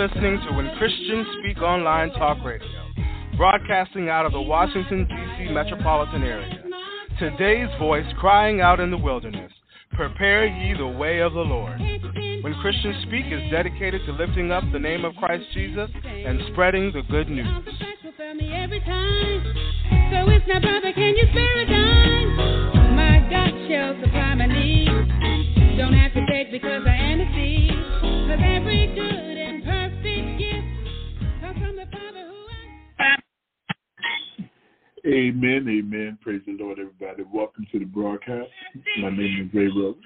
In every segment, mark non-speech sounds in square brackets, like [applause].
Listening to When Christians Speak Online Talk Radio, broadcasting out of the Washington, D.C. metropolitan area. Today's voice crying out in the wilderness Prepare ye the way of the Lord. When Christians Speak is dedicated to lifting up the name of Christ Jesus and spreading the good news. So it's now, brother, can you spare a dime? My God shall supply my needs. Don't have to beg because I am a seed. Cause every good Amen, amen. Praise the Lord, everybody. Welcome to the broadcast. My name is Ray Rose,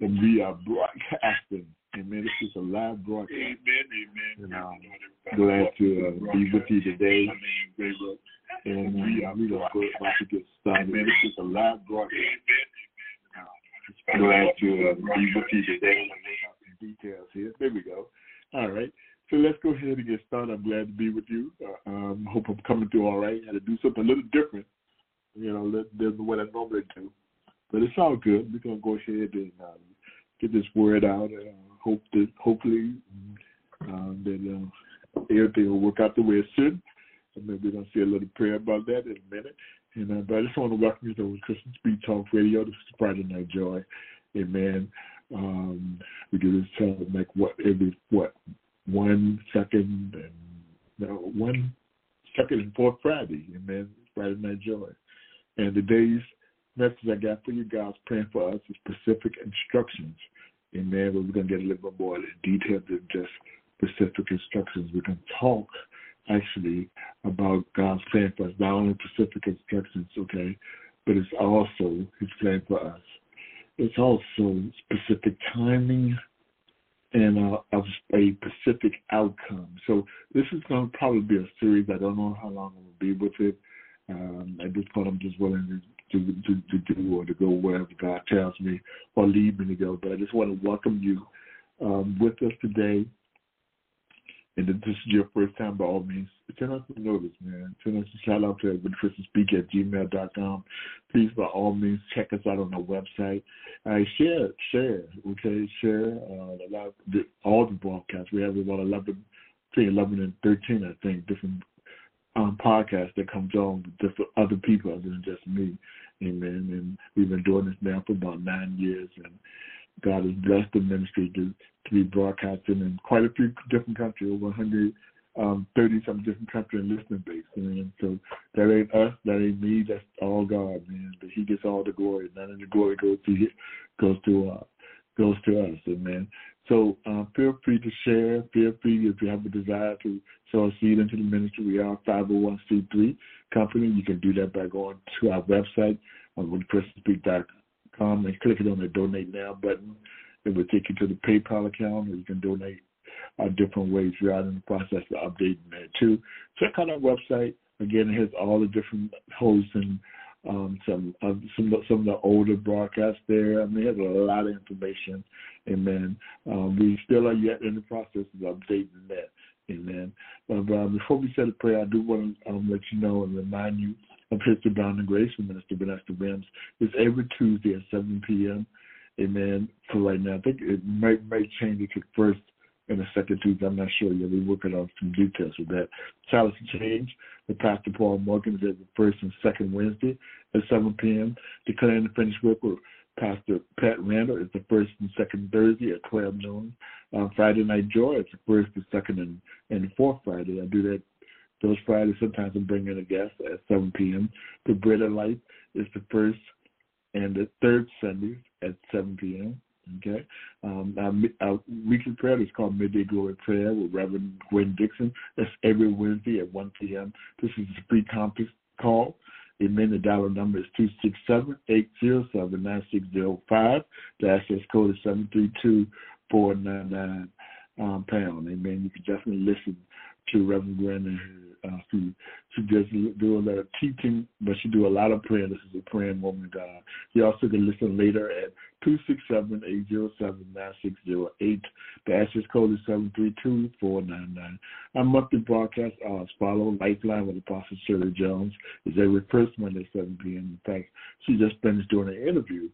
and we are broadcasting. Amen. This is a live broadcast. Amen, amen. And I'm glad to uh, be with you today. My name is Ray Rose, and uh, we are about to get started. Amen. This is a live broadcast. Glad to uh, be with you today. Details here. There we go. All right. So let's go ahead and get started. I'm glad to be with you. Uh, um, hope I'm coming through all right. I had to do something a little different, you know, than what I normally do. But it's all good. We're gonna go ahead and uh, get this word out. Uh, hope that hopefully uh, that uh, everything will work out the way it should. And maybe we're gonna see a little prayer about that in a minute. And uh, but I just want to welcome you to Christian Speak Talk Radio. This is Friday Night Joy. Amen. Um, we do this uh, like what every what one second and no, one second and fourth Friday, and then Friday Night Joy. And today's message I got for you guys praying for us is specific instructions. Amen. We're going to get a little bit more detailed than just specific instructions. We can talk actually about God's plan for us, not only specific instructions, okay, but it's also His plan for us. It's also specific timing and uh, of a specific outcome. So this is going to probably be a series. I don't know how long I'm going to be with it. Um, at this point, I'm just willing to, to, to, to do or to go wherever God tells me or lead me to go. But I just want to welcome you um, with us today. And if this is your first time, by all means, send us a notice, man. Send us a shout out to Speak at gmail.com. Please, by all means, check us out on our website. Uh, share, share, okay? Share uh, lot the, all the broadcasts. We have about 11, between 11 and 13, I think, different um, podcasts that comes on with different other people other than just me. Amen. And we've been doing this now for about nine years. And God has blessed the ministry to, to be broadcasting in quite a few different countries, over 130 um, some different countries and listening base. And so that ain't us, that ain't me, that's all God, man. But He gets all the glory. None of the glory goes to goes to uh, goes to us, amen. So uh, feel free to share. Feel free if you have a desire to sow a seed into the ministry. We are a 501c3 company. You can do that by going to our website on com and click it on the donate now button. It will take you to the PayPal account or you can donate uh, different ways. We are in the process of updating that too. Check out our website. Again, it has all the different hosts and um, some uh, some some of the older broadcasts there. I mean, has a lot of information. Amen. Um, we still are yet in the process of updating that. Amen. But uh, before we say the prayer, I do want to um, let you know and remind you of His Abounding Grace with Minister Vanessa Williams. It's every Tuesday at 7 p.m. Amen. For right now, I think it might might change it first and the second Tuesday. I'm not sure yet. We're working on some details with that. Challenged To Change with Pastor Paul Morgan is every first and second Wednesday at 7 p.m. Declaring the Finished Work with Pastor Pat Randall is the first and second Thursday at 12 noon. Um, Friday Night Joy is the first, the second, and, and fourth Friday. I do that those Fridays. Sometimes I bring in a guest at 7 p.m. The Bread of Life is the first and the third Sundays at 7 p.m. Okay. Um, our, our, weekly prayer is called Midday Glory Prayer with Reverend Gwen Dixon. That's every Wednesday at 1 p.m. This is a free conference call. Amen. The dollar number is 267-807-9605. The access code is 732-499 um, pound. Amen. You can definitely listen to Reverend Gwen and uh, who she does do a lot of teaching, but she do a lot of prayer. This is a praying woman God. You also can listen later at 267-807-9608. The access code is 732-499. Our monthly broadcast are as follow. Lifeline with Apostle Shirley Jones is every first Monday at 7 p.m. In fact, she just finished doing an interview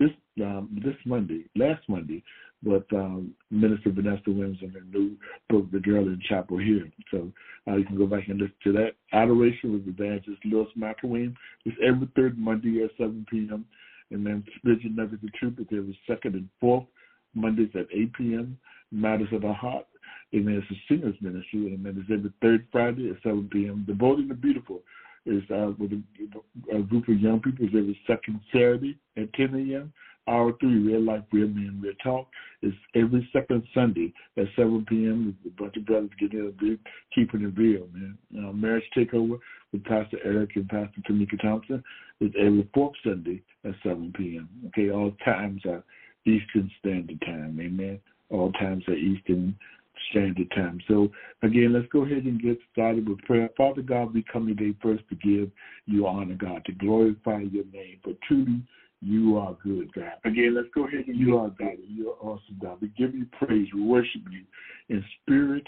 this um, this Monday, last Monday, with um, Minister Vanessa Williams and the new book, The Girl in Chapel Hill. So uh, you can go back and listen to that. Adoration with Evangelist Lewis McElwain is every third Monday at 7 p.m. And then Spiritual Nuggets of Truth is every second and fourth Mondays at 8 p.m. Matters of the Heart. Amen. It's a singers ministry. Amen. It's every third Friday at 7 p.m. The and the Beautiful is uh, with a, a group of young people. It's every second Saturday at 10 a.m. R3, Real Life, Real Men, Real Talk is every second Sunday at 7 p.m. There's a bunch of brothers getting in big, keeping it real, man. Uh, marriage Takeover with Pastor Eric and Pastor Tamika Thompson is every fourth Sunday at 7 p.m. Okay, all times are Eastern Standard Time, amen. All times are Eastern Standard Time. So again, let's go ahead and get started with prayer. Father God, we come today first to give you honor, God, to glorify your name. For truly, you are good, God. Again, let's go ahead and you are God. You are awesome, God. We give you praise. We worship you in spirit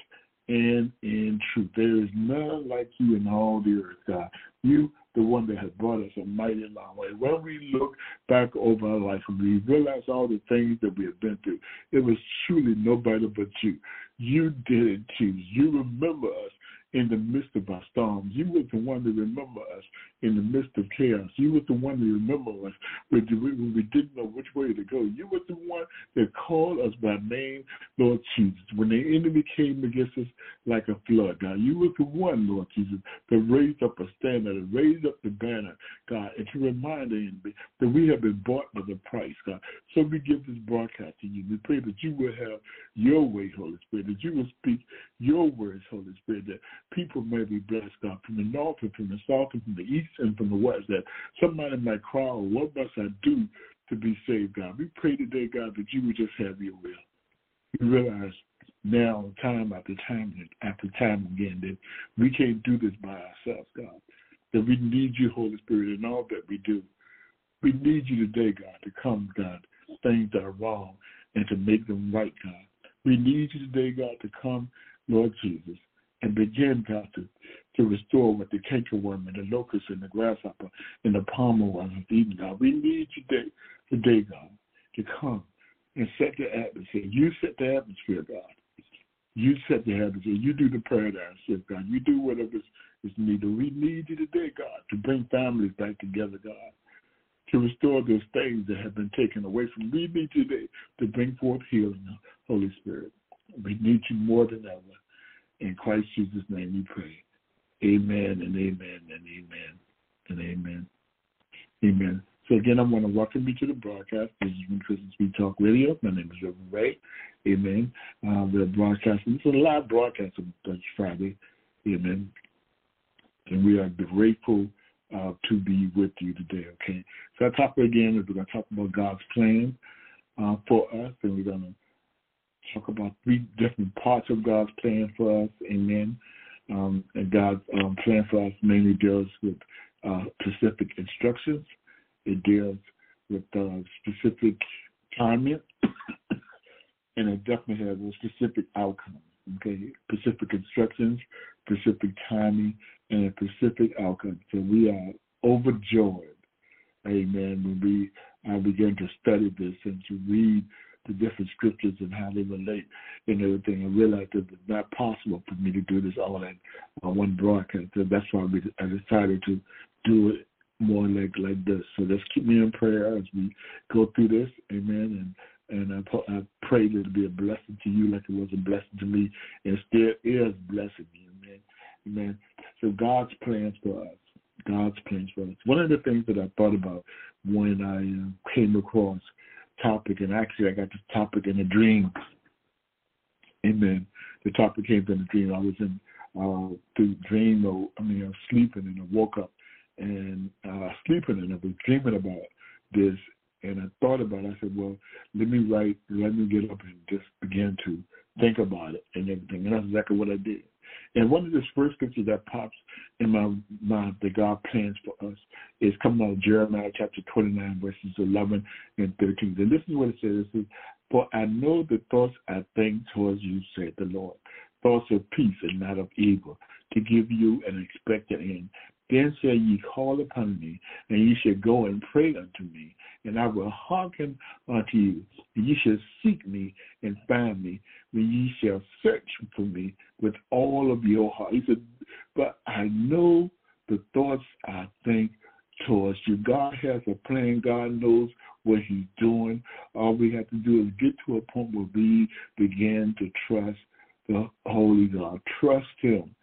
and in truth. There is none like you in all the earth, God. You, the one that has brought us a mighty long way. When we look back over our life and we realize all the things that we have been through, it was truly nobody but you. You didn't choose. You remember us in the midst of our storms. You were the one to remember us in the midst of chaos. You were the one to remember us when we didn't know which way to go. You were the one that called us by name, Lord Jesus. When the enemy came against us like a flood, God, you were the one, Lord Jesus, that raised up a standard, that raised up the banner, God, and to remind the enemy that we have been bought by the price, God. So we give this broadcast to you. We pray that you will have your way, Holy Spirit, that you will speak your words, Holy Spirit, that people may be blessed, God, from the north and from the south and from the east and from the west, that somebody might cry, what must I do to be saved, God? We pray today, God, that you would just have your will. We realize now, time after time after time again, that we can't do this by ourselves, God. That we need you, Holy Spirit, in all that we do. We need you today, God, to come, God, things that are wrong and to make them right, God. We need you today, God, to come, Lord Jesus, and begin, God, to, to restore what the cankerworm and the locust and the grasshopper and the palmer worm have eaten, God. We need you today, today, God, to come and set the atmosphere. You set the atmosphere, God. You set the atmosphere. You do the prayer shift, God. You do whatever is, is needed. We need you today, God, to bring families back together, God. To restore those things that have been taken away from. You today to bring forth healing, Holy Spirit. We need you more than ever. In Christ Jesus' name we pray. Amen and amen and amen and amen. Amen. So again, I want to welcome you to the broadcast. This is from Christian Speak Talk Radio. My name is Reverend Ray. Amen. Uh, we're broadcasting. It's a live broadcast on Dutch Friday. Amen. And we are grateful uh, to be with you today. Okay. So our topic again is we're going to talk about God's plan uh, for us, and we're going to talk about three different parts of God's plan for us. Amen. Um, and God's um, plan for us mainly deals with uh, specific instructions. It deals with uh, specific timing, [coughs] and it definitely has a specific outcome. Okay, specific instructions, specific timing, and a specific outcome. So we are overjoyed, amen, when we uh, begin to study this and to read the different scriptures and how they relate and everything and realize that it's not possible for me to do this all in uh, one broadcast. So that's why I decided to do it more like like this. So let's keep me in prayer as we go through this. Amen. And and I, I pray that it'll be a blessing to you like it was a blessing to me and still is blessing me. Amen. Amen. So God's plans for us. God's plans for us. One of the things that I thought about when I uh, came across topic, and actually I got this topic in a dream. Amen. The topic came in a dream. I was in uh, the dream, or I mean, I was sleeping, and I woke up and uh, sleeping, and I was dreaming about this, and I thought about it. I said, well, let me write, let me get up and just begin to think about it and everything. And that's exactly what I did. And one of the first scriptures that pops in my mind that God plans for us is coming out of Jeremiah chapter 29, verses 11 and 13. And this is what it says. It says, For I know the thoughts I think towards you, said the Lord, thoughts of peace and not of evil, to give you an expected end. Then shall ye call upon me, and ye shall go and pray unto me, and I will hearken unto you. And ye shall seek me and find me, when ye shall search for me with all of your heart. He said, But I know the thoughts I think towards you. God has a plan. God knows what he's doing. All we have to do is get to a point where we begin to trust the Holy God. Trust him.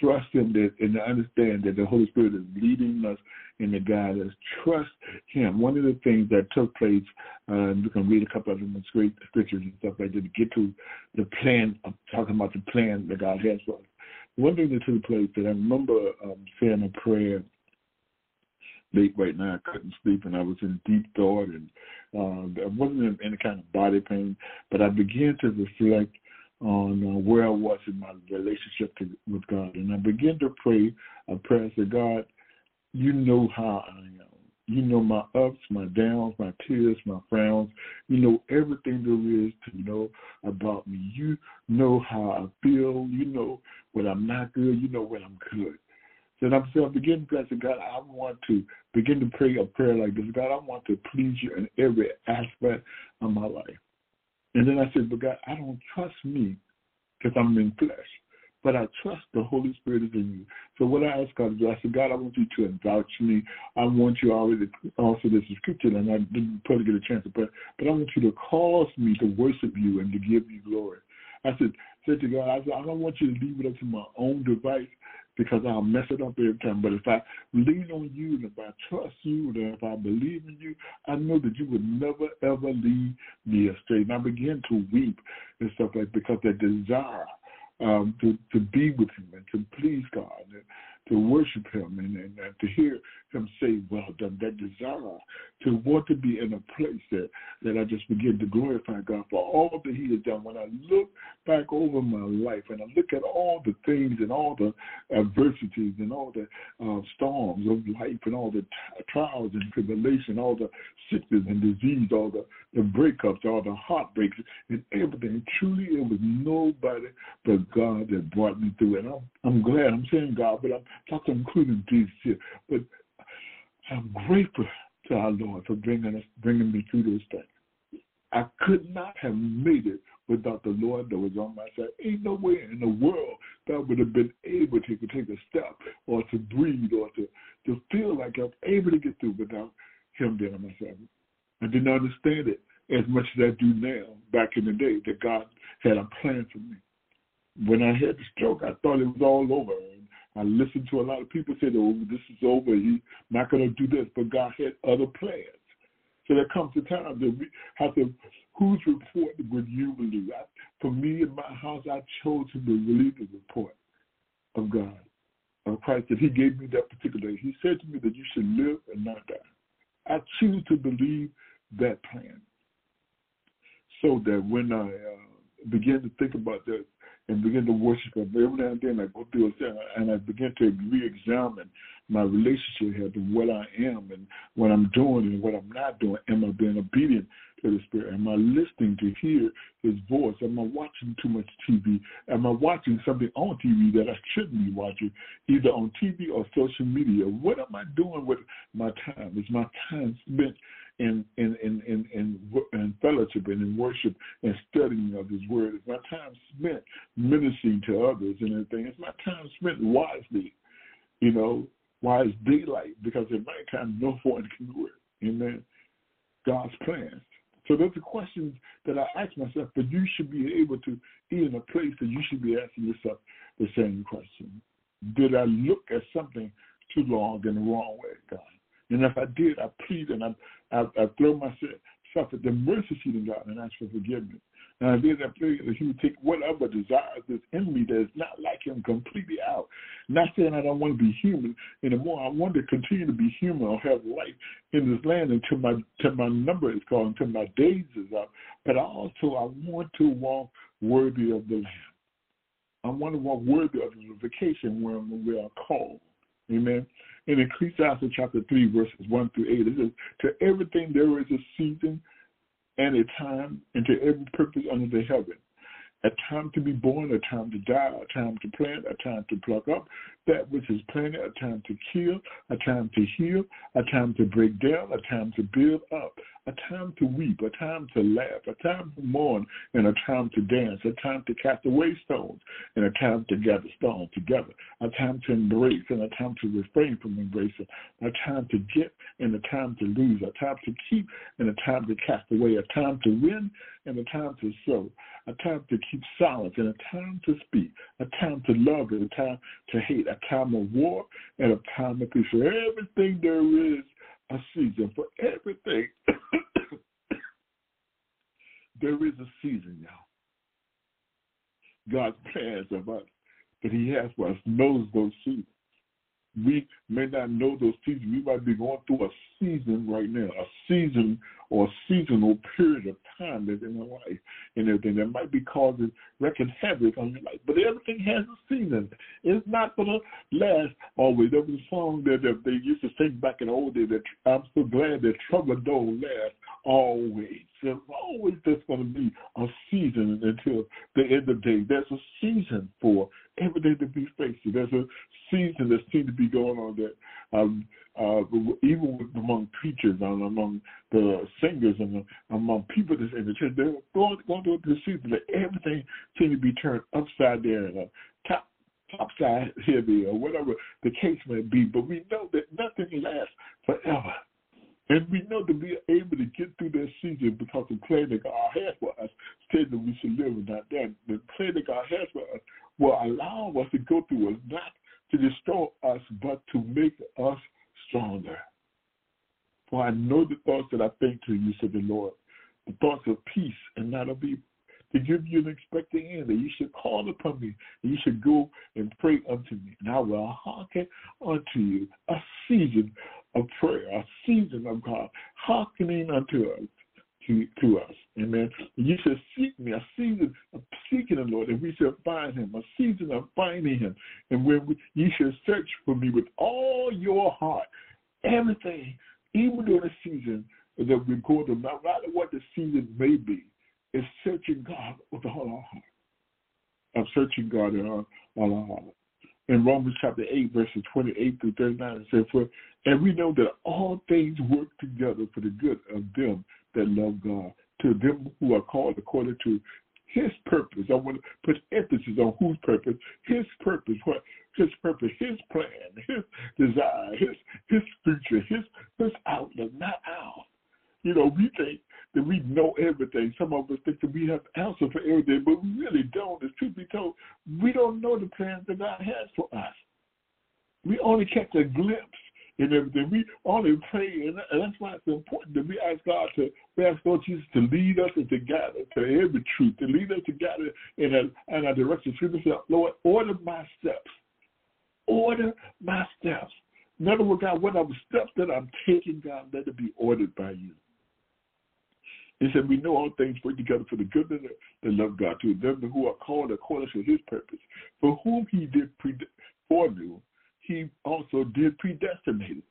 Trust him that and to understand that the Holy Spirit is leading us in the guidance. Trust him. One of the things that took place, uh, and you can read a couple of them in great scriptures and stuff like that to get to the plan of talking about the plan that God has for us. One thing that took place that I remember um, saying a prayer late right now. I couldn't sleep and I was in deep thought and uh, I wasn't in any kind of body pain, but I began to reflect on uh, where I was in my relationship to, with God. And I began to pray a prayer. Said, God, you know how I am. You know my ups, my downs, my tears, my frowns. You know everything there is to know about me. You know how I feel. You know when I'm not good. You know when I'm good. So I'm saying, begin to said, God, I want to begin to pray a prayer like this. God, I want to please you in every aspect of my life. And then I said, but God, I don't trust me because I'm in flesh. But I trust the Holy Spirit is in you. So what I asked God to do, I said, God, I want you to vouch me. I want you already also this is scripture and I didn't probably get a chance to pray, but I want you to cause me to worship you and to give you glory. I said, said to God, I said, I don't want you to leave it up to my own device because I'll mess it up every time. But if I lean on you and if I trust you and if I believe in you, I know that you would never ever lead me astray. And I begin to weep and stuff like because that desire um, to to be with Him and to please God and to worship Him and, and, and to hear Him say, "Well done." That desire to want to be in a place that that I just begin to glorify God for all that He has done. When I look back over my life and I look at all the things and all the adversities and all the uh, storms of life and all the t- trials and tribulation, all the sickness and disease, all the, the breakups, all the heartbreaks and everything. Truly, it was nobody but God that brought me through. And I'm, I'm glad. I'm saying God, but I'm talking including Jesus here. But I'm grateful to our Lord for bringing us, bringing me through this thing. I could not have made it without the Lord that was on my side. Ain't no way in the world that I would have been able to take a step or to breathe or to, to feel like I'm able to get through without him being on my side. I didn't understand it as much as I do now back in the day that God had a plan for me. When I had the stroke, I thought it was all over. I listened to a lot of people say, oh, this is over. He's not going to do this. But God had other plans. So there comes a time that we have to, whose report would you believe? I, for me in my house, I chose to believe the report of God, of Christ, that he gave me that particular day. He said to me that you should live and not die. I choose to believe that plan so that when I uh, begin to think about that and begin to worship Him, every now and then I go through a and I begin to re-examine my relationship here to what I am and what I'm doing and what I'm not doing. Am I being obedient to the Spirit? Am I listening to hear His voice? Am I watching too much TV? Am I watching something on TV that I shouldn't be watching, either on TV or social media? What am I doing with my time? Is my time spent in in in in in, in fellowship and in worship and studying of His Word? Is my time spent ministering to others and everything? Is my time spent wisely? You know, is daylight? Because at nighttime, no one can do it. Amen. God's plans. So those are questions that I ask myself, but you should be able to be in a place that you should be asking yourself the same question. Did I look at something too long in the wrong way, God? And if I did, I plead and I, I, I throw myself at the mercy seat of God and ask for forgiveness. And I did that prayer that he would take whatever desires that's in me that is not like him completely out. Not saying I don't want to be human anymore. I want to continue to be human or have life in this land until my until my number is called, until my days is up. But I also I want to walk worthy of the land. I want to walk worthy of the vacation when we are called. Amen. In Ecclesiastes chapter 3, verses 1 through 8, it says, To everything there is a season and a time and to every purpose under the heaven, a time to be born, a time to die, a time to plant, a time to pluck up that which is planted, a time to kill, a time to heal, a time to break down, a time to build up, a time to weep, a time to laugh, a time to mourn, and a time to dance, a time to cast away stones, and a time to gather stones together, a time to embrace, and a time to refrain from embracing, a time to get, and a time to lose, a time to keep, and a time to cast away, a time to win, and a time to sow, a time to keep silence, and a time to speak, a time to love, and a time to hate, a time of war, and a time of peace. For everything there is a season. For everything [coughs] there is a season, y'all. God's plans of us that He has for us knows those seasons. We may not know those seasons. We might be going through a season right now, a season or seasonal period of time that's in life and everything that might be causing wrecking havoc on your life. But everything has a season. It's not going to last always. There was a song that, that they used to sing back in the old days that I'm so glad that trouble don't last always. There's always there's going to be a season until the end of day. There's a season for everything to be facing. There's a season that seems to be going on that um, uh, even among preachers and among the singers and among people that's in the church, they're going, going through this season that everything seems to be turned upside down, uh, top topside heavy, or whatever the case may be. But we know that nothing lasts forever. And we know that we are able to get through that season because the plan that God has for us said that we should live and not die. The plan that God has for us will allow us to go through us, not to destroy us, but to make us stronger. For I know the thoughts that I think to you, said the Lord, the thoughts of peace and not of evil, to give you an expected end, that you should call upon me, and you should go and pray unto me, and I will hearken unto you. A season of prayer, a season of God, hearkening unto us. To, to us. Amen. You should seek me, a season of seeking the Lord, and we shall find him, a season of finding him. And when we, you should search for me with all your heart, everything, even during the season that we're going through, no matter what the season may be, is searching God with all our heart. Of searching God in all, all our heart in Romans chapter 8, verses 28 through 39, it says, For, and we know that all things work together for the good of them that love God, to them who are called according to his purpose. I want to put emphasis on whose purpose. His purpose, what his purpose, his plan, his desire, his his future, his his outlook, not ours. You know, we think that we know everything. Some of us think that we have answers for everything, but we really don't. As truth be told, we don't know the plans that God has for us. We only catch a glimpse in everything. We only pray, and that's why it's important that we ask God to, we ask Lord Jesus to lead us and to guide us to every truth, to lead us to guide us in a, in a direction. Lord, order my steps. Order my steps. In other words, God, whatever steps that I'm taking, God, let it be ordered by you. He said, We know all things work together for the good of the love God, to them who are called according to his purpose, for whom he did foreknew, he also did predestinate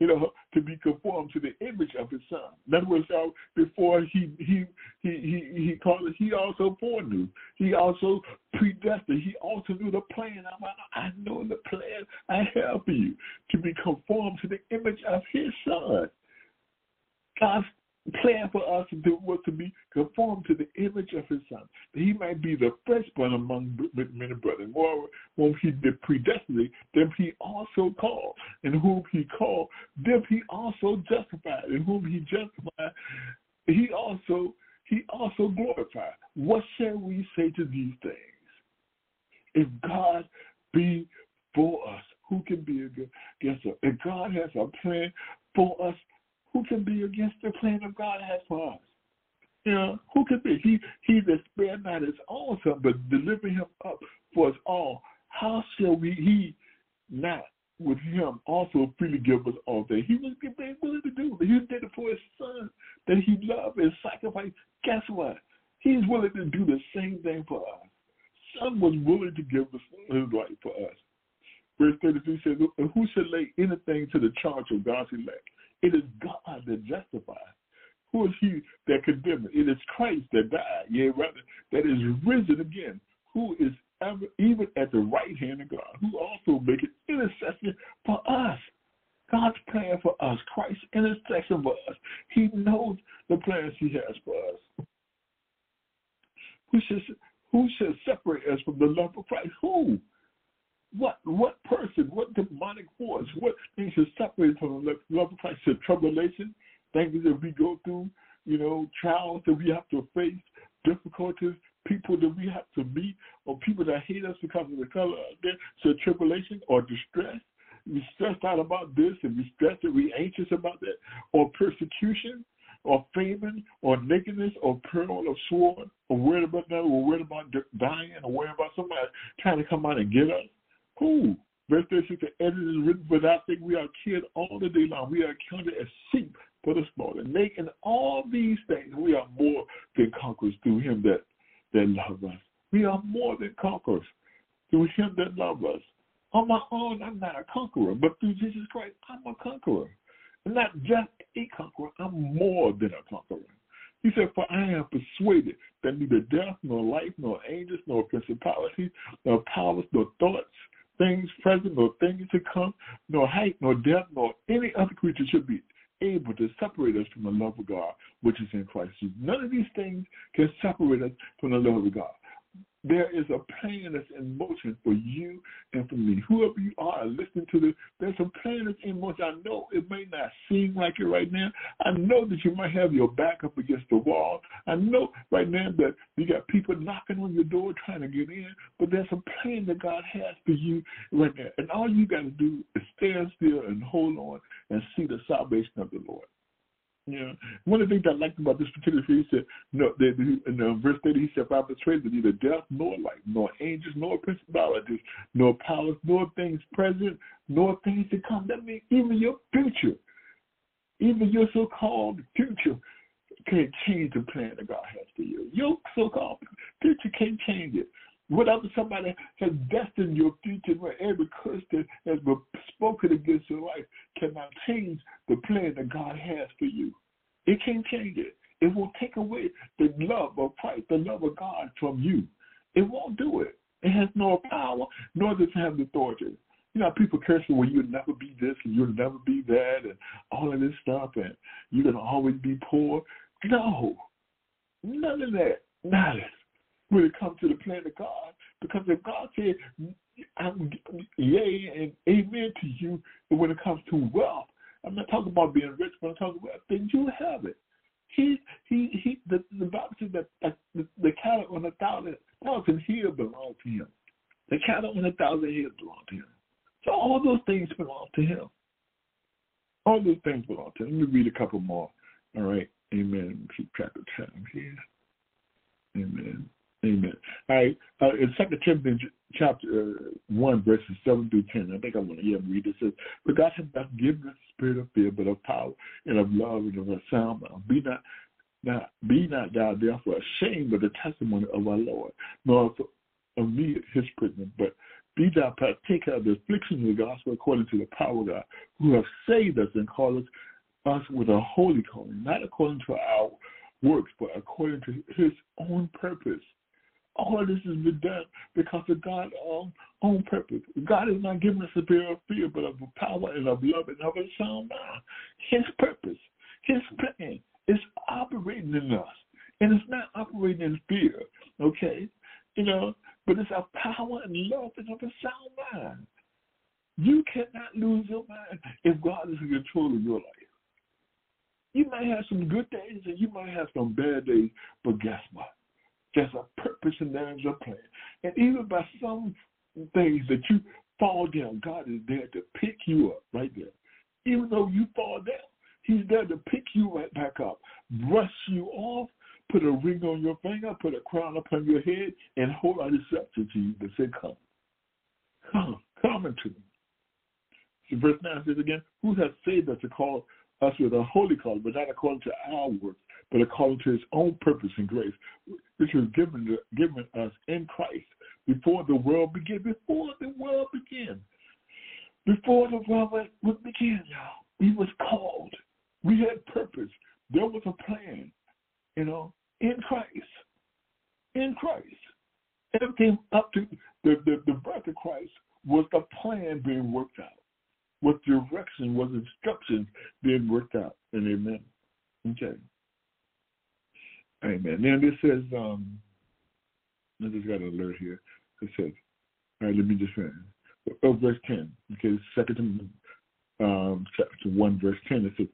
you know, to be conformed to the image of his son. In other words, before he he he he he called it, he also foreknew. He also predestined. He also knew the plan. I, I know the plan I have for you to be conformed to the image of his son. God's plan for us to was to be conformed to the image of his son, that he might be the firstborn among many. Moreover, whom he did predestinate, them he also called, and whom he called, them he also justified, and whom he justified, he also he also glorified. What shall we say to these things? If God be for us, who can be against us? If God has a plan for us, who can be against the plan of God has for us? You know, who can be? He he that spared not his own son, but delivered him up for us all. How shall we he not with him also freely give us all things? He was willing to do. He did it for his son that he loved and sacrificed. Guess what? He's willing to do the same thing for us. Son was willing to give his life for us. Verse 33 says, Who shall lay anything to the charge of God's elect? It is God that justifies. Who is he that condemns? It is Christ that died, yea, rather, that is risen again, who is ever, even at the right hand of God, who also maketh intercession for us. God's plan for us, Christ's intercession for us. He knows the plans he has for us. Who should, who should separate us from the love of Christ? Who? What what person, what demonic force, what things should separate from the love of Christ? Should tribulation, things that we go through, you know, trials that we have to face, difficulties, people that we have to meet, or people that hate us because of the color of their so tribulation or distress. We stressed out about this and we stressed that we anxious about that, or persecution, or famine, or nakedness, or peril of sword, or worried about that, or worried about dying, or worried about somebody trying to come out and get us. Who? Verse 36, the edit is written, but I think we are killed all the day long. We are counted as sheep for the slaughter. Making all these things, we are more than conquerors through him that, that loves us. We are more than conquerors through him that loves us. On my own, I'm not a conqueror, but through Jesus Christ, I'm a conqueror. And not just a conqueror, I'm more than a conqueror. He said, For I am persuaded that neither death, nor life, nor angels, nor principalities, nor powers, nor thoughts, things present, nor things to come, nor height, nor depth, nor any other creature should be able to separate us from the love of God, which is in Christ Jesus. None of these things can separate us from the love of God. There is a plan that's in motion for you and for me. Whoever you are listening to this, there's a plan that's in motion. I know it may not seem like it right now. I know that you might have your back up against the wall. I know right now that you got people knocking on your door trying to get in, but there's a plan that God has for you right now. And all you got to do is stand still and hold on and see the salvation of the Lord. Yeah. One of the things I liked about this particular phrase, he said, no, in uh, verse 30, he said, I betrayed that neither death nor life, nor angels, nor principalities, nor powers, nor things present, nor things to come. That means even your future, even your so-called future can't change the plan that God has for you. Your so-called future can't change it. Whatever somebody has destined your future, where every curse that has been spoken against your life cannot change the plan that God has for you. It can't change it. It will take away the love of Christ, the love of God from you. It won't do it. It has no power, nor does it have the authority. You know, people cursing, well, you'll never be this and you'll never be that and all of this stuff and you're going to always be poor. No, none of that matters when it comes to the plan of God. Because if God said, I'm yea and amen to you when it comes to wealth, I'm not talking about being rich, but I'm talking about then you have it. He he he the, the Bible says that, the, the cattle on a thousand thousand hills belong to him. The cattle on a thousand hills belong to him. So all those things belong to him. All those things belong to him. Let me read a couple more. All right. Amen. Keep track of time here. Amen. Amen. All right. Uh, in Second Timothy chapter uh, one, verses seven through ten, I think I'm going to read it. Says, "But God has not given us a spirit of fear, but of power and of love and of a sound mind. Be not, not be not thou therefore ashamed of the testimony of our Lord, nor of me his prisoner, but be thou partaker of the affliction of the gospel according to the power of God, who have saved us and called us, us with a holy calling, not according to our works, but according to his own purpose all of this has been done because of God's um, own, own purpose. God has not given us a spirit of fear, but of power and of love and of a sound mind. His purpose, his plan is operating in us. And it's not operating in fear, okay? You know, but it's a power and love and of a sound mind. You cannot lose your mind if God is in control of your life. You might have some good days and you might have some bad days, but guess what? There's a purpose and there's a plan. And even by some things that you fall down, God is there to pick you up right there. Even though you fall down, He's there to pick you right back up, brush you off, put a ring on your finger, put a crown upon your head, and hold out His scepter to you to say, Come. Come, come into me. So verse 9 says again, Who has saved us to call us with a holy call, but not according to our works, but according to his own purpose and grace, which was given, given us in Christ before the world began. Before the world began. Before the world would begin, y'all. We was called. We had purpose. there was a plan, you know, in Christ. In Christ. Everything up to the, the, the birth of Christ was the plan being worked out. Was direction, was instructions being worked out. And amen. Okay. Amen. Now this says, um, I just got an alert here. It says, all right, let me just finish. Oh, verse 10. Okay, second um, chapter 1, verse 10. It says,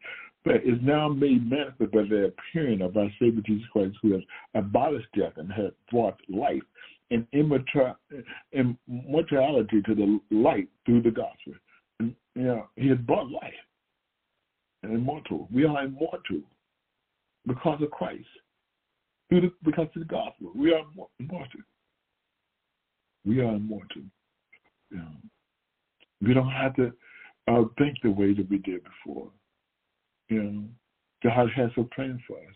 but is now made manifest by the appearing of our Savior Jesus Christ, who has abolished death and has brought life and immortality to the light through the gospel. And, you know, he has brought life and immortal. We are immortal because of Christ. Through the, because of the gospel. We are immortal. We are immortal. You know, we don't have to uh, think the way that we did before. You know, God has a plan for us.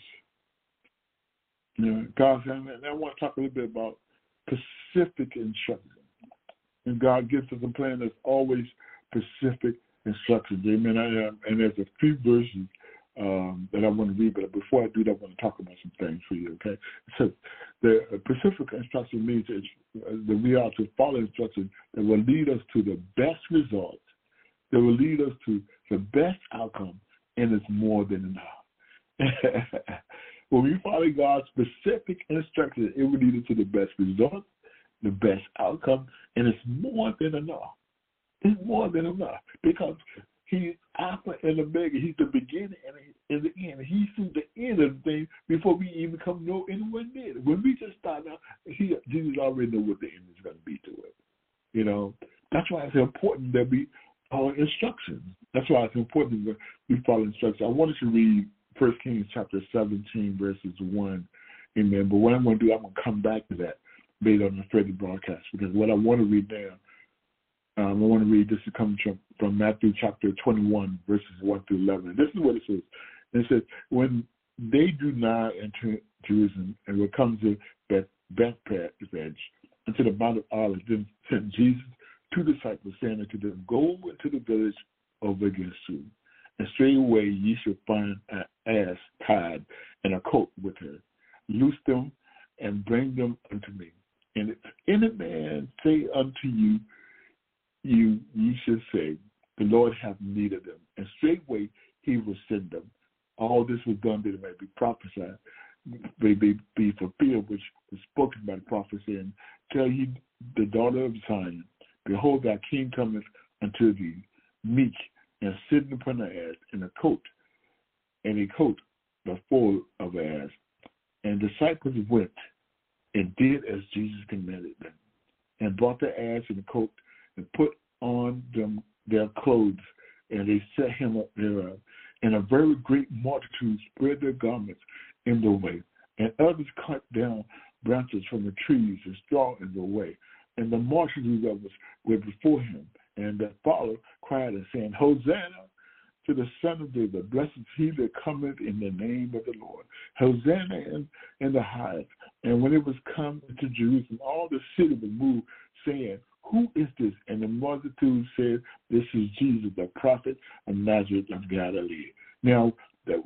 You know, God, and I want to talk a little bit about specific instruction. And God gives us a plan that's always specific instructions. Amen. I, and there's a few verses um, that I want to read, but before I do that, I want to talk about some things for you, okay? So the specific instruction means that we are to follow instructions that will lead us to the best results, that will lead us to the best outcome, and it's more than enough. [laughs] when we follow God's specific instructions, it will lead us to the best result, the best outcome, and it's more than enough. It's more than enough because He's Alpha and Omega. He's the beginning and the end. He sees the end of things before we even come know anyone did. When we just start out, he, Jesus already know what the end is going to be to it. You know, that's why it's important that we follow instructions. That's why it's important that we follow instructions. I wanted to read First Kings chapter 17, verses 1. Amen. But what I'm going to do, I'm going to come back to that based on the further broadcast because what I want to read now um, I want to read this is coming from, from Matthew chapter 21, verses 1 through 11. This is what it says. It says, when they do not enter Jerusalem and will come to Beth, Bethphage, unto the Mount of Olives, then sent Jesus two disciples, saying unto them, Go into the village over against you, and straightway ye shall find an ass tied and a coat with her. Loose them and bring them unto me. And if any man say unto you, you you should say, The Lord hath need of them, and straightway he will send them. All this was done that it might be prophesied, may be, be fulfilled, which was spoken by the prophet, saying, Tell ye the daughter of Zion, Behold, thy king cometh unto thee, meek, and sitting upon an ass, in a coat, and a coat the of ass. And the disciples went and did as Jesus commanded them, and brought the ass and the coat and put on them their clothes, and they set him up thereof. And a very great multitude spread their garments in the way, and others cut down branches from the trees and straw in the way. And the multitude of us were before him, and that followed cried and saying, Hosanna to the Son of David. Blessed is he that cometh in the name of the Lord. Hosanna in, in the highest. And when it was come into Jerusalem, all the city was moved, saying, who is this? And the multitude said, This is Jesus, the prophet of Nazareth of Galilee. Now,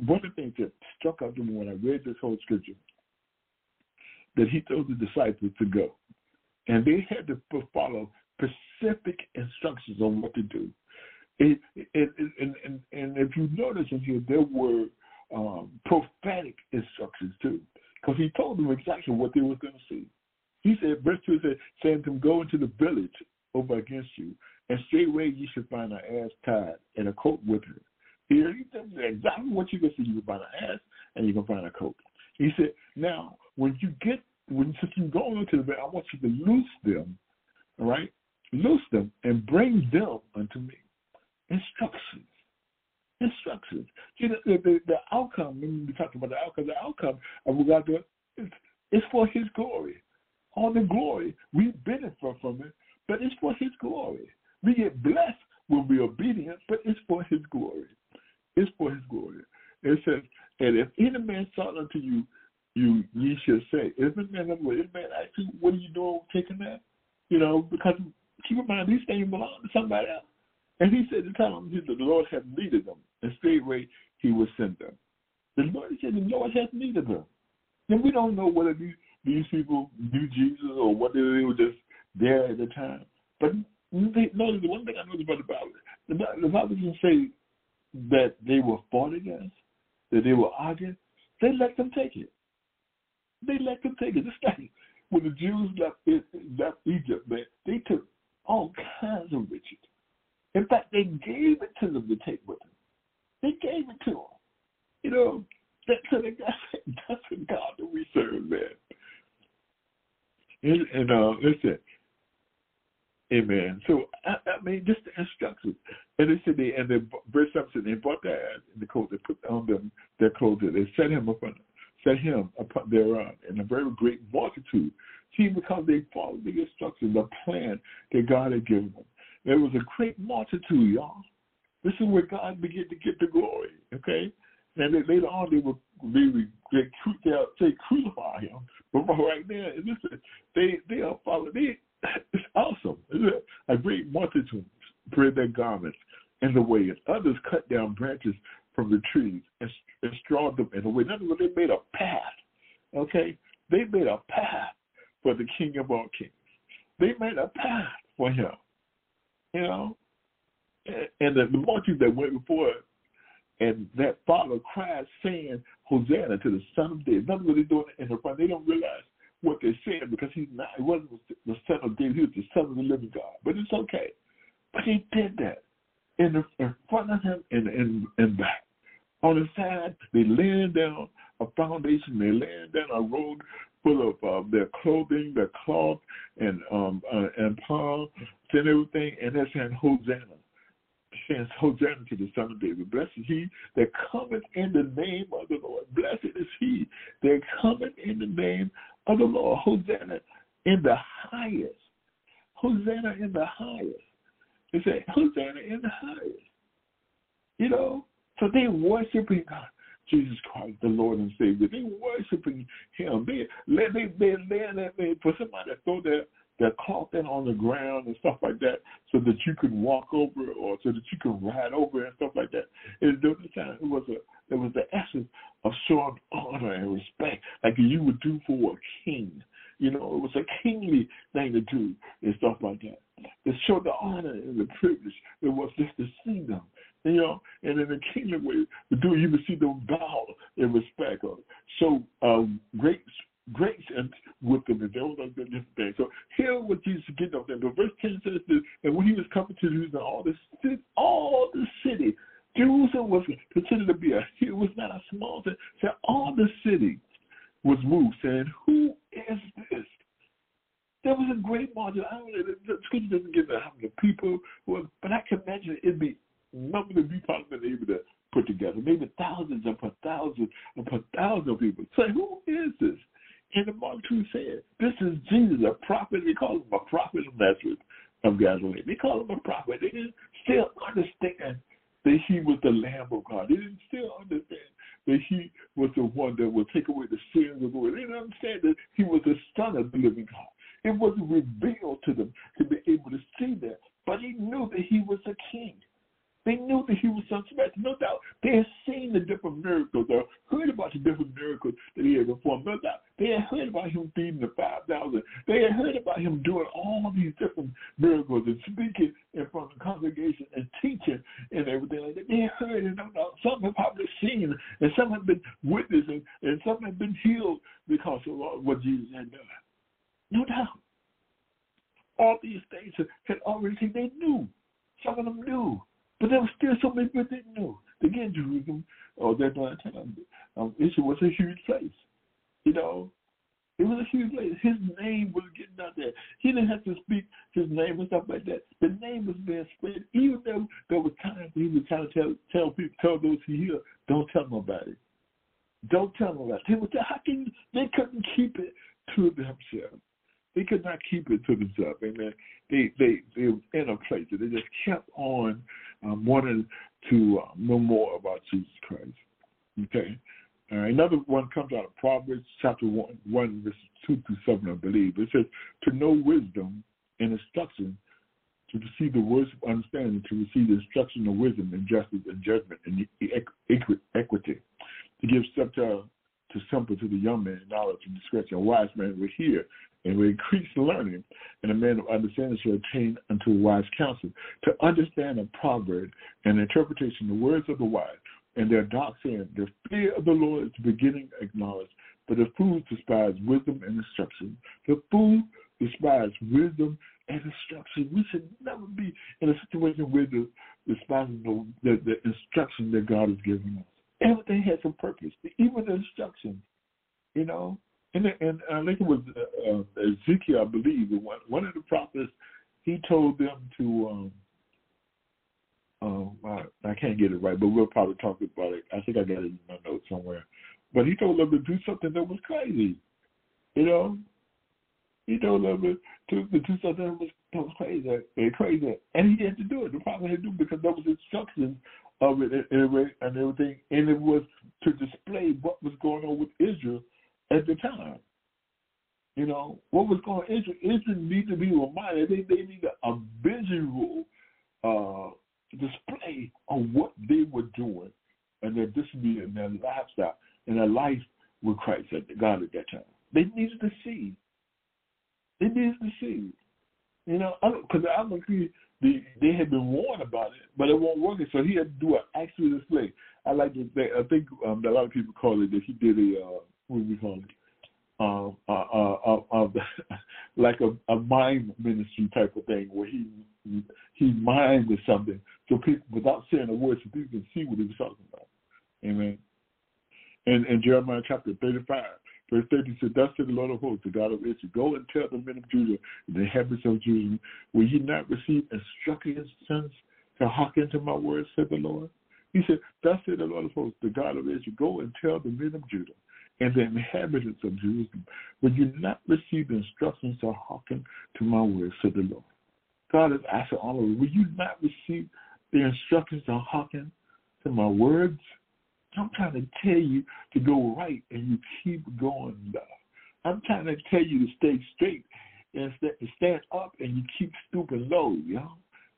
one of the things that struck out to me when I read this whole scripture, that he told the disciples to go. And they had to follow specific instructions on what to do. It, it, it, and, and, and if you notice in here, there were um, prophetic instructions too, because he told them exactly what they were going to see. He said, verse 2 said, saying to him, Go into the village over against you, and straightway you should find an ass tied and a coat with her. Here, exactly what you can see. You find an ass and you can find a coat. He said, Now, when you get, when since you go into the village, I want you to loose them, all right? Loose them and bring them unto me. Instructions. Instructions. See, the, the, the outcome, when we talk about the outcome, the outcome of what God does, is, is for his glory all the glory. We benefit from it, but it's for his glory. We get blessed when we're obedient, but it's for his glory. It's for his glory. It says, and if any man sought unto you, you ye shall say, is the man what? Is man actually what are you doing taking that? You know, because keep in mind these things belong to somebody else. And he said to tell them the Lord had needed them, and straightway he would send them. The Lord said the Lord has need of them. And we don't know whether these, these people knew Jesus or whether they were just there at the time. But they, no, the one thing I know about the Bible, the, the Bible doesn't say that they were fought against, that they were arguing. They let them take it. They let them take it. Just like when the Jews left, left Egypt, man, they took all kinds of riches. In fact, they gave it to them to take with them. They gave it to them. You know, [laughs] that's a God, that's a God that we serve, man. And, and uh, listen, Amen. So I, I mean, just the instructions. And they said they and they verse seven they brought ass in the coat, they put on them their clothes, they set him upon set him upon thereon in a very great multitude. See, because they followed the instructions, the plan that God had given them. There was a great multitude, y'all. This is where God began to get the glory. Okay? And then later on, they will they would they, they'll crucify him. But right now, listen, they they are following. They it's awesome. A, great multitude spread their garments in the way, and others cut down branches from the trees and, and strawed them in the way. In other words, they made a path. Okay, they made a path for the King of all kings. They made a path for him. You know, and, the, the multitude that went before and that father cried, saying, Hosanna to the Son of David. Nothing really doing it in the front. They don't realize what they said because he's not, he wasn't the Son of David, he was the Son of the living God. But it's okay. But he did that in, the, in front of him and, and, and back. On the side, they laying down a foundation, they laying down a road full of uh, their clothing, their cloth, and um, uh, and palm and everything, and they're saying Hosanna saying, Hosanna to the Son of David. Blessed is he that cometh in the name of the Lord. Blessed is he that cometh in the name of the Lord. Hosanna in the highest. Hosanna in the highest. They say, Hosanna in the highest. You know, so they worshiping God. Jesus Christ, the Lord and Savior. They worshiping Him. They let they they they, they, they for somebody to throw their their clothing on the ground and stuff like that, so that you could walk over or so that you could ride over and stuff like that. And during the time, it was a it was the essence of showing honor and respect, like you would do for a king. You know, it was a kingly thing to do and stuff like that. To show the honor and the privilege it was just to see them. You know, and in a kingly way to do, you would see them bow in respect or show um, great grace and with them, and there was a different thing. So here what Jesus is getting off there. But verse 10 says this, and when he was coming to Jerusalem, all the city, all the city, Jerusalem was considered to be a it was not a small city. So all the city was moved, saying, Who is this? There was a great multitude. I don't know, the scripture doesn't give how many people, were, but I can imagine it'd be number that we probably been able to put together. Maybe thousands upon thousands upon thousands of people. Say, who is this? And the multitude said, This is Jesus, a prophet. They call him a prophet of Nazareth of Galilee. They call him a prophet. They didn't still understand that he was the Lamb of God. They didn't still understand that he was the one that would take away the sins of the world. They didn't understand that he was the Son of the living God. It wasn't revealed to them to be able to see that. But he knew that he was a king. They knew that he was son of No doubt. They had seen the different miracles or heard about the different miracles that he had performed. No doubt. They had heard about him feeding the 5,000. They had heard about him doing all these different miracles and speaking in front of the congregation and teaching and everything like that. They had heard and. Some had probably seen and some had been witnessing and some had been healed because of what Jesus had done. No doubt. All these things had already seen. They knew. Some of them knew. But there was still so many people didn't know. Again, Jerusalem, or that time, um, it was a huge place. You know, it was a huge place. His name was getting out there. He didn't have to speak his name and stuff like that. The name was being spread, even though there was times he was trying to tell tell people, tell those he healed, don't tell nobody. Don't tell nobody. They would how can they couldn't keep it to themselves. They could not keep it to themselves. Amen. They they they were in a place that they just kept on um, wanting to uh, know more about Jesus Christ. Okay. Uh, another one comes out of Proverbs chapter 1, 1 verses 2 through 7, I believe. It says, To know wisdom and instruction, to receive the words of understanding, to receive the instruction of wisdom and justice and judgment and equity. to give such to simple to the young man knowledge and discretion. A wise man will hear and will increase learning, and a man of understanding shall attain unto wise counsel. To understand a proverb and interpretation, the words of the wise, and their dark saying, the fear of the Lord is the beginning acknowledged, but the fool despises wisdom and instruction. The fool despises wisdom and instruction. We should never be in a situation where the despising the, the, the instruction that God has given us. Everything has a purpose, even the instructions, you know. And, and I think it was uh, uh, Ezekiel, I believe, one, one of the prophets, he told them to, um, um, I, I can't get it right, but we'll probably talk about it. I think I got it in my notes somewhere. But he told them to do something that was crazy, you know. He told them to, to, do something that was, that was crazy, and crazy, and he had to do it. The prophet had to do it because there was instructions of it and, and everything, and it was to display what was going on with Israel at the time. You know, what was going on Israel, Israel needed to be reminded, they, they needed a visual uh, display of what they were doing and their discipline and their lifestyle and their life with Christ at God at that time. They needed to see. They needed to see. You know, because I, I agree they, they had been warned about it, but it won't work. So he had to do an actual display. I like to think, I think um, a lot of people call it that he did a, uh, what do we call it? Um, uh, [laughs] like a, a mind ministry type of thing where he he minded something so people, without saying a word, so people can see what he was talking about. Amen. And in Jeremiah chapter 35, verse 30 said, Thus said the Lord of hosts, the God of Israel, go and tell the men of Judah, the inhabitants of Jerusalem, will ye not receive instructions to hearken to my words, said the Lord? He said, Thus said the Lord of hosts, the God of Israel, go and tell the men of Judah and the inhabitants of Jerusalem, will you not receive instructions to hearken to my words, said the Lord? God is asking all of you, will you not receive the instructions to hearken to my words? I'm trying to tell you to go right and you keep going left. I'm trying to tell you to stay straight and stand up and you keep stooping low, know.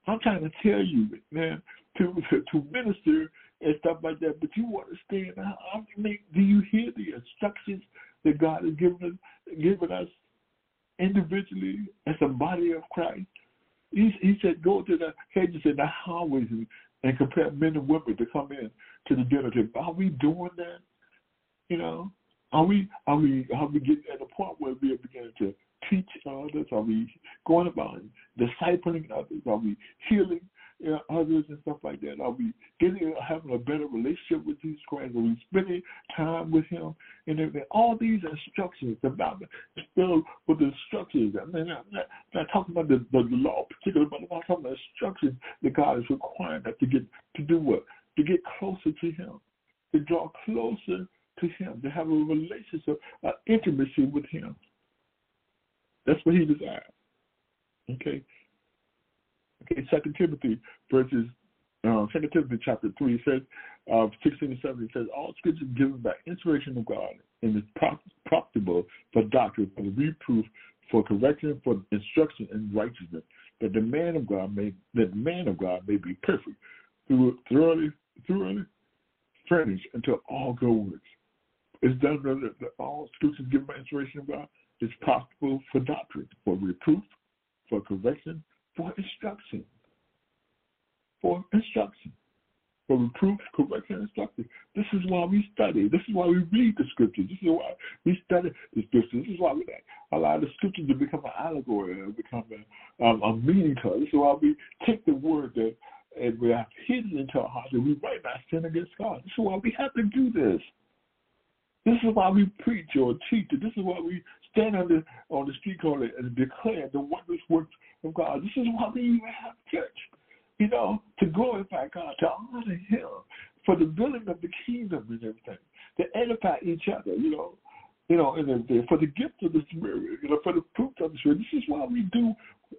I'm trying to tell you, man, to [laughs] to minister and stuff like that, but you the house. I mean, do you hear the instructions that God has given us, given us individually as a body of Christ? He, he said, go to the hedges and the highways and, and compare men and women to come in to the dinner table. Are we doing that? You know, are we are we are we getting at a point where we are beginning to teach others? Are we going about discipling others? Are we healing you know, others and stuff like that? Are we getting having a better relationship with Jesus Christ? Are we spending time with Him and everything? All these instructions, about the Bible filled with instructions. I mean, I'm not, I'm not talking about the, the, the law particularly, but I'm talking about instructions that God is requiring us to get to do what? To get closer to Him, to draw closer to Him, to have a relationship, an intimacy with Him. That's what He desires. Okay. Okay, Second Timothy verses uh, Second Timothy chapter three says, uh, sixteen and seventeen says, all scripture given by inspiration of God and is profitable for doctrine, for reproof, for correction, for instruction in righteousness, that the man of God may that man of God may be perfect, through thoroughly thoroughly furnished unto all good works. It's done that all scriptures given by inspiration of God is profitable for doctrine, for reproof, for correction, for instruction. For instruction. For reproof, correction, instruction. This is why we study. This is why we read the scriptures. This is why we study the scriptures. This is why we allow the scriptures to become an allegory and become a, um, a meaning to us. This is why we take the word that and we have hidden into our hearts and we might not sin against God. This is why we have to do this. This is why we preach or teach. This is why we stand on the on the street corner and declare the wondrous works of God. This is why we even have church, you know, to glorify God, to honor Him, for the building of the kingdom and everything, to edify each other, you know, you know, and everything, for the gift of the Spirit, you know, for the fruit of the Spirit. This is why we do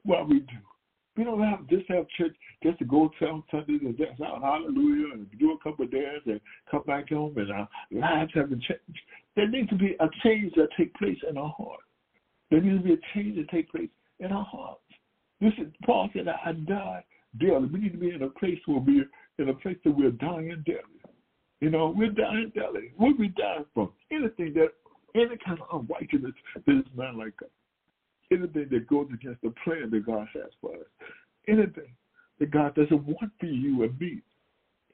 what we do. We don't have just have church just to go tell Sundays and dance out oh, hallelujah and do a couple of dances and come back home and our lives haven't changed. There needs to be a change that take place in our heart. There needs to be a change that take place in our hearts. This is Paul said, I die daily. We need to be in a place where we're in a place that we're dying daily. You know, we're dying daily. What we dying from? Anything that, any kind of unrighteousness that is not like us. Anything that goes against the plan that God has for us. Anything that God doesn't want for you and me.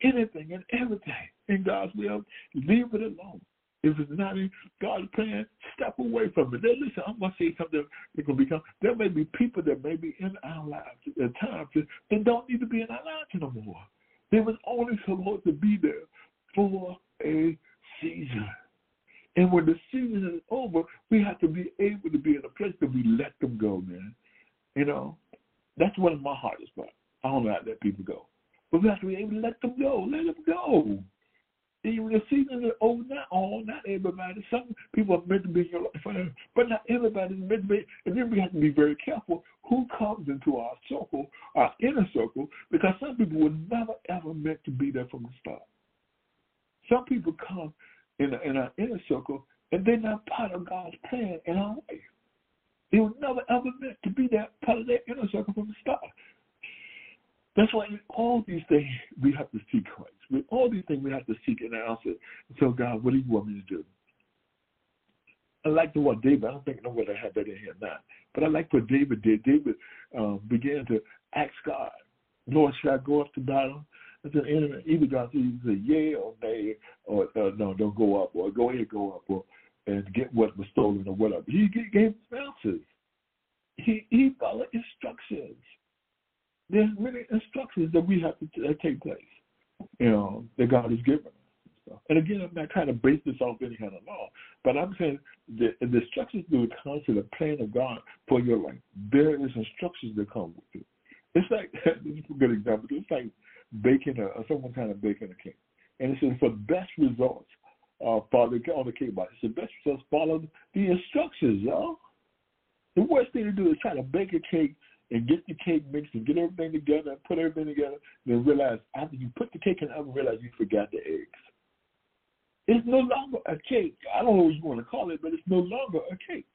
Anything and everything in God's will, leave it alone. If it's not in God's plan, step away from it. Then listen, I'm gonna say something that can become there may be people that may be in our lives at times that don't need to be in our lives anymore. They was only supposed to be there for a season. And when the season is over, we have to be able to be in a place that we let them go, man. You know, that's one of my hardest parts. I don't know how to let people go. But we have to be able to let them go. Let them go. Even the season is over, not all, oh, not everybody. Some people are meant to be in your life, but not everybody is meant to be. And then we have to be very careful who comes into our circle, our inner circle, because some people were never ever meant to be there from the start. Some people come in, in our inner circle and they're not part of God's plan in our life. They were never ever meant to be that part of their inner circle from the start. That's why in all these things we have to seek Christ. With all these things we have to seek an answer. So God, what do you want me to do? I like the what David. I don't think nobody had that in here now, but I like what David did. David um, began to ask God, Lord, should I go up to battle? And then enemy, either God said, yea or nay, or uh, no, don't go up, or go ahead, go up, or and get what was stolen or whatever. He gave answers. He he followed instructions. There's many instructions that we have to that take place, you know, that God has given us. And again, I'm not trying to base this off any kind of law, but I'm saying the, the instructions that come to the plan of God for your life, there is instructions that come with it. It's like, [laughs] this is a good example, it's like baking a, someone kind of baking a cake. And it says for best results, uh, follow on the cake box. It's the best results, follow the instructions, y'all. The worst thing to do is try to bake a cake and get the cake mixed and get everything together and put everything together, and then realize after you put the cake in the oven, realize you forgot the eggs. It's no longer a cake. I don't know what you want to call it, but it's no longer a cake.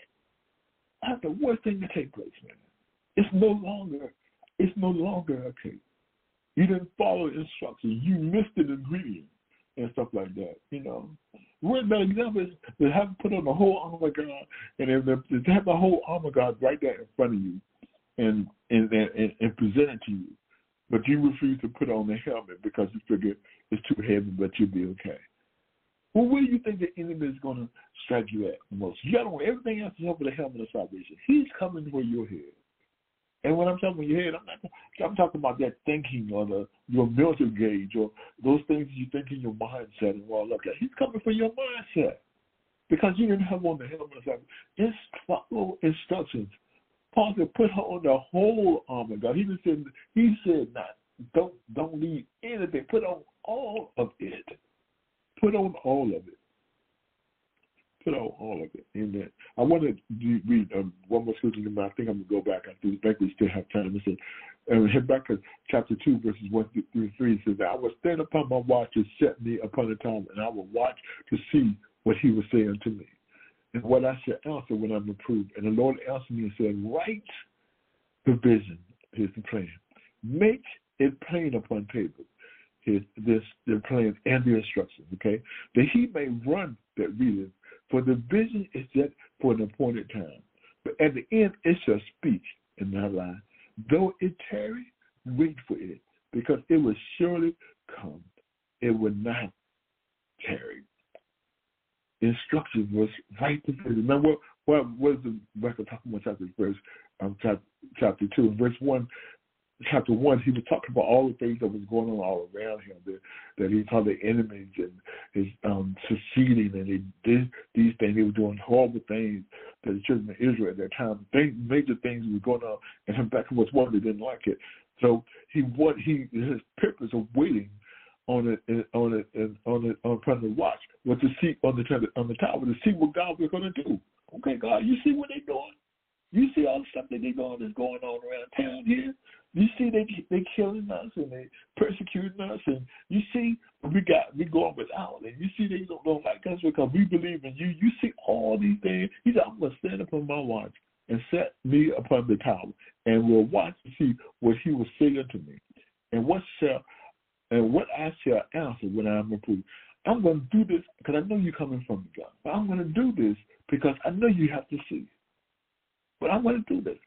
That's the worst thing to take place, man. It's no longer, it's no longer a cake. You didn't follow instructions. You missed an ingredient and stuff like that. You know, one bad example is to have put on the whole armor God, and to have the whole armor God right there in front of you, and and and, and present it to you, but you refuse to put on the helmet because you figure it's too heavy, but you'll be okay. Well, where do you think the enemy is going to strike you at most? You got to everything else is over the helmet of salvation. He's coming for your head. And when I'm talking about your head, I'm not. I'm talking about that thinking or the your mental gauge or those things you think in your mindset and all that. He's coming for your mindset because you didn't have on the helmet. of salvation. Just follow instructions Paul said, put on the whole armor, God. He said, he said, not don't don't leave anything. Put on all of it. Put on all of it. Put on all of it. Amen. I want to read um, one more scripture, I think I'm to go back. I think we still have time. It says, and Habakkuk chapter 2, verses 1 through 3 says, I will stand upon my watch and set me upon the time, and I will watch to see what he will say unto me and what I shall answer when I'm approved. And the Lord answered me and said, Write the vision, here's the plan. Make it plain upon paper. Here's this the plan and the instructions, okay? That he may run that readeth. For the vision is set for an appointed time. But at the end it shall speak in that line. Though it tarry, wait for it, because it will surely come. It will not tarry instruction was right there. Remember what was the record talking about chapter verse um chapter, chapter two verse one chapter one he was talking about all the things that was going on all around him that that he saw the enemies and his um succeeding and he did these things he was doing horrible things to the children of Israel at that time major things were going on and Habakkuk was one that didn't like it so he what he his purpose of waiting on it on it on it on of the watch was to see on the on the tower to see what God was going to do. Okay, God, you see what they're doing. You see all the stuff that they're going is going on around town here. You see they they killing us and they persecuting us, and you see we got we going without, and you see they don't, don't like us because we believe in you. You see all these things. He said, "I'm gonna stand upon my watch and set me upon the tower, and we'll watch to see what He will say unto me, and what shall and what I shall answer when I am approved. I'm going to do this because I know you're coming from me, God. But I'm going to do this because I know you have to see. But I'm going to do this.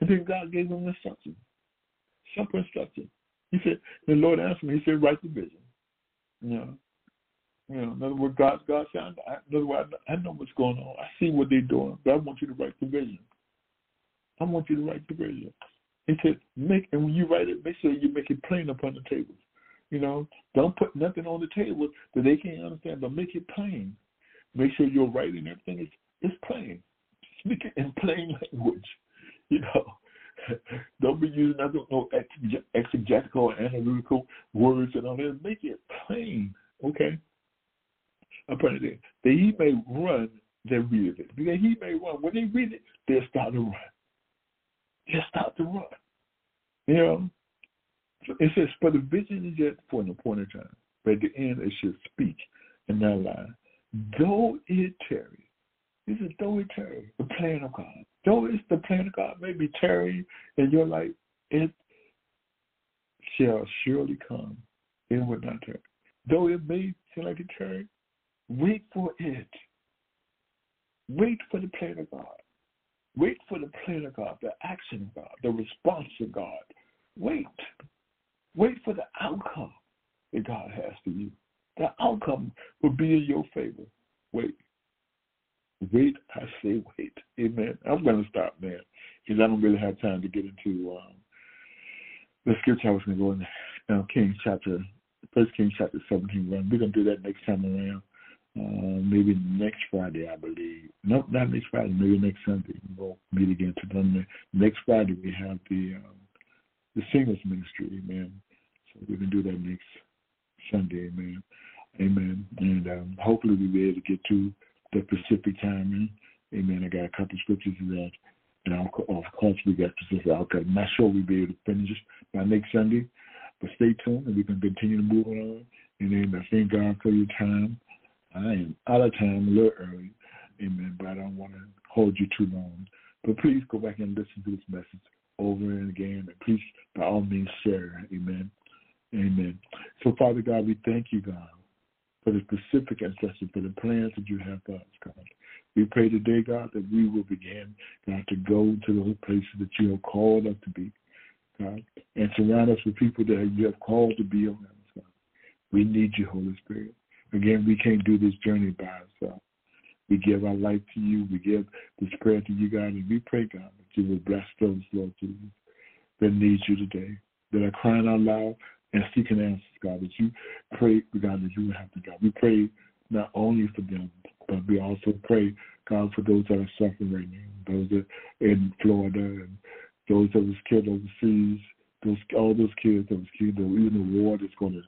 And then God gave him instruction, simple instruction. He said, the Lord answered me, he said, write the vision. You know, you know, in other words, God, God said, I, in other words, I know what's going on. I see what they're doing, but I want you to write the vision. I want you to write the vision. He said, make, and when you write it, make sure you make it plain upon the tables. You know, don't put nothing on the table that they can't understand, but make it plain. Make sure your writing everything is, is plain. Speak it in plain language. [laughs] You know, don't be using other no exegetical or analytical words and all that. Make it plain, okay? Upon it, that he may run that read it. Because he may run. When they read it, they'll start to run. They'll start to run. You know, it says, For the vision is yet for an appointed time, but at the end it should speak and not lie. Though it tarry, this is though it tarry, the plan of God. Though it's the plan of God, maybe tarry in your life, it shall surely come. It will not tarry. Though it may seem like it tarry, wait for it. Wait for the plan of God. Wait for the plan of God, the action of God, the response of God. Wait. Wait for the outcome that God has for you. The outcome will be in your favor. Wait. Wait, I say wait. Amen. I'm going to stop there because I don't really have time to get into um, the scripture I was going to go in uh, Kings chapter, First Kings chapter 17. We're going to do that next time around. Uh, maybe next Friday, I believe. No, not next Friday. Maybe next Sunday. We'll meet again to Next Friday, we have the um, the singers ministry. Amen. So we can do that next Sunday. Amen. Amen. And um, hopefully we'll be able to get to the Pacific timing. Amen. I got a couple scriptures of that. And I'll, of course, we got Pacific outcome. I'm not sure we'll be able to finish by next Sunday, but stay tuned and we can continue to move on. And then I thank God for your time. I am out of time a little early. Amen. But I don't want to hold you too long. But please go back and listen to this message over and again. And please, by all means, share. Amen. Amen. So, Father God, we thank you, God, for the specific instruction, for the plans that you have for us, God. We pray today, God, that we will begin, God, to go to those places that you have called us to be, God, and surround us with people that you have called to be around us, God. We need you, Holy Spirit. Again, we can't do this journey by ourselves. We give our life to you. We give this prayer to you, God, and we pray, God, that you will bless those, Lord Jesus, that need you today, that are crying out loud and seeking answers, God, that you pray, God, that you will have to, God. We pray not only for them, but we also pray, God, for those that are suffering right now, those that in Florida and those that was killed overseas, those all those kids that was killed, even the war that's going to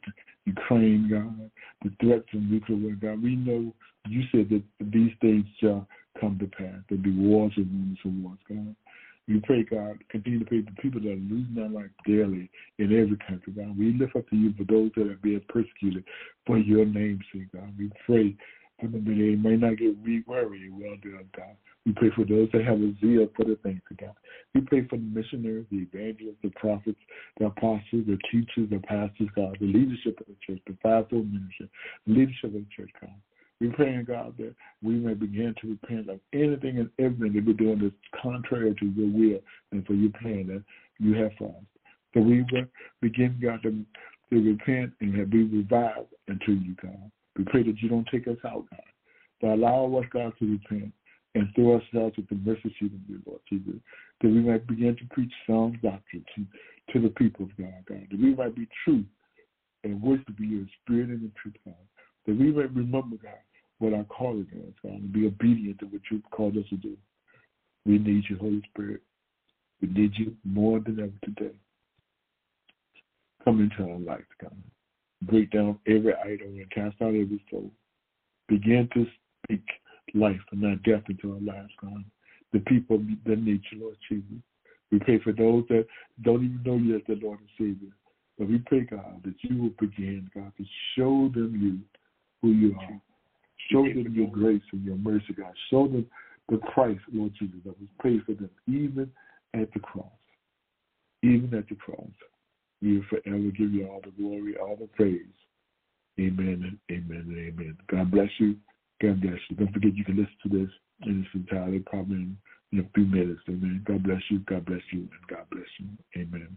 Ukraine, God, the threats of nuclear war, God. We know you said that these things shall come to pass. There'll be wars and rumors of wars, God. We pray, God, continue to pray for people that are losing their life daily in every country, God. We lift up to you for those that are being persecuted for your name's sake, God. We pray for them that they may not get weary, well done, God. We pray for those that have a zeal for the things of God. We pray for the missionaries, the evangelists, the prophets, the apostles, the teachers, the pastors, God, the leadership of the church, the fivefold ministry, the leadership of the church, God. We pray in God that we may begin to repent of anything and everything that we're doing that's contrary to your will and for your plan that you have for us. So we begin, God, to, to repent and be revived unto you, God. We pray that you don't take us out, God, but allow us, God, to repent and throw out with the mercy seat of you, Lord Jesus, that we might begin to preach sound doctrine to, to the people of God, God, that we might be true and worship you in spirit and in truth, God, that we may remember, God, what our calling is, God, and be obedient to what you've called us to do. We need you, Holy Spirit. We need you more than ever today. Come into our life, God. Break down every idol and cast out every soul. Begin to speak life and not death into our lives, God. The people that need you, Lord Jesus. We pray for those that don't even know you as the Lord and Savior. But we pray, God, that you will begin, God, to show them you who you are. Show them your grace and your mercy, God. Show them the Christ, Lord Jesus, that was paid for them, even at the cross. Even at the cross. We will forever give you all the glory, all the praise. Amen and amen and amen. God bless you. God bless you. Don't forget you can listen to this in its entirety probably in, in a few minutes. Amen. God bless you. God bless you. And God bless you. Amen.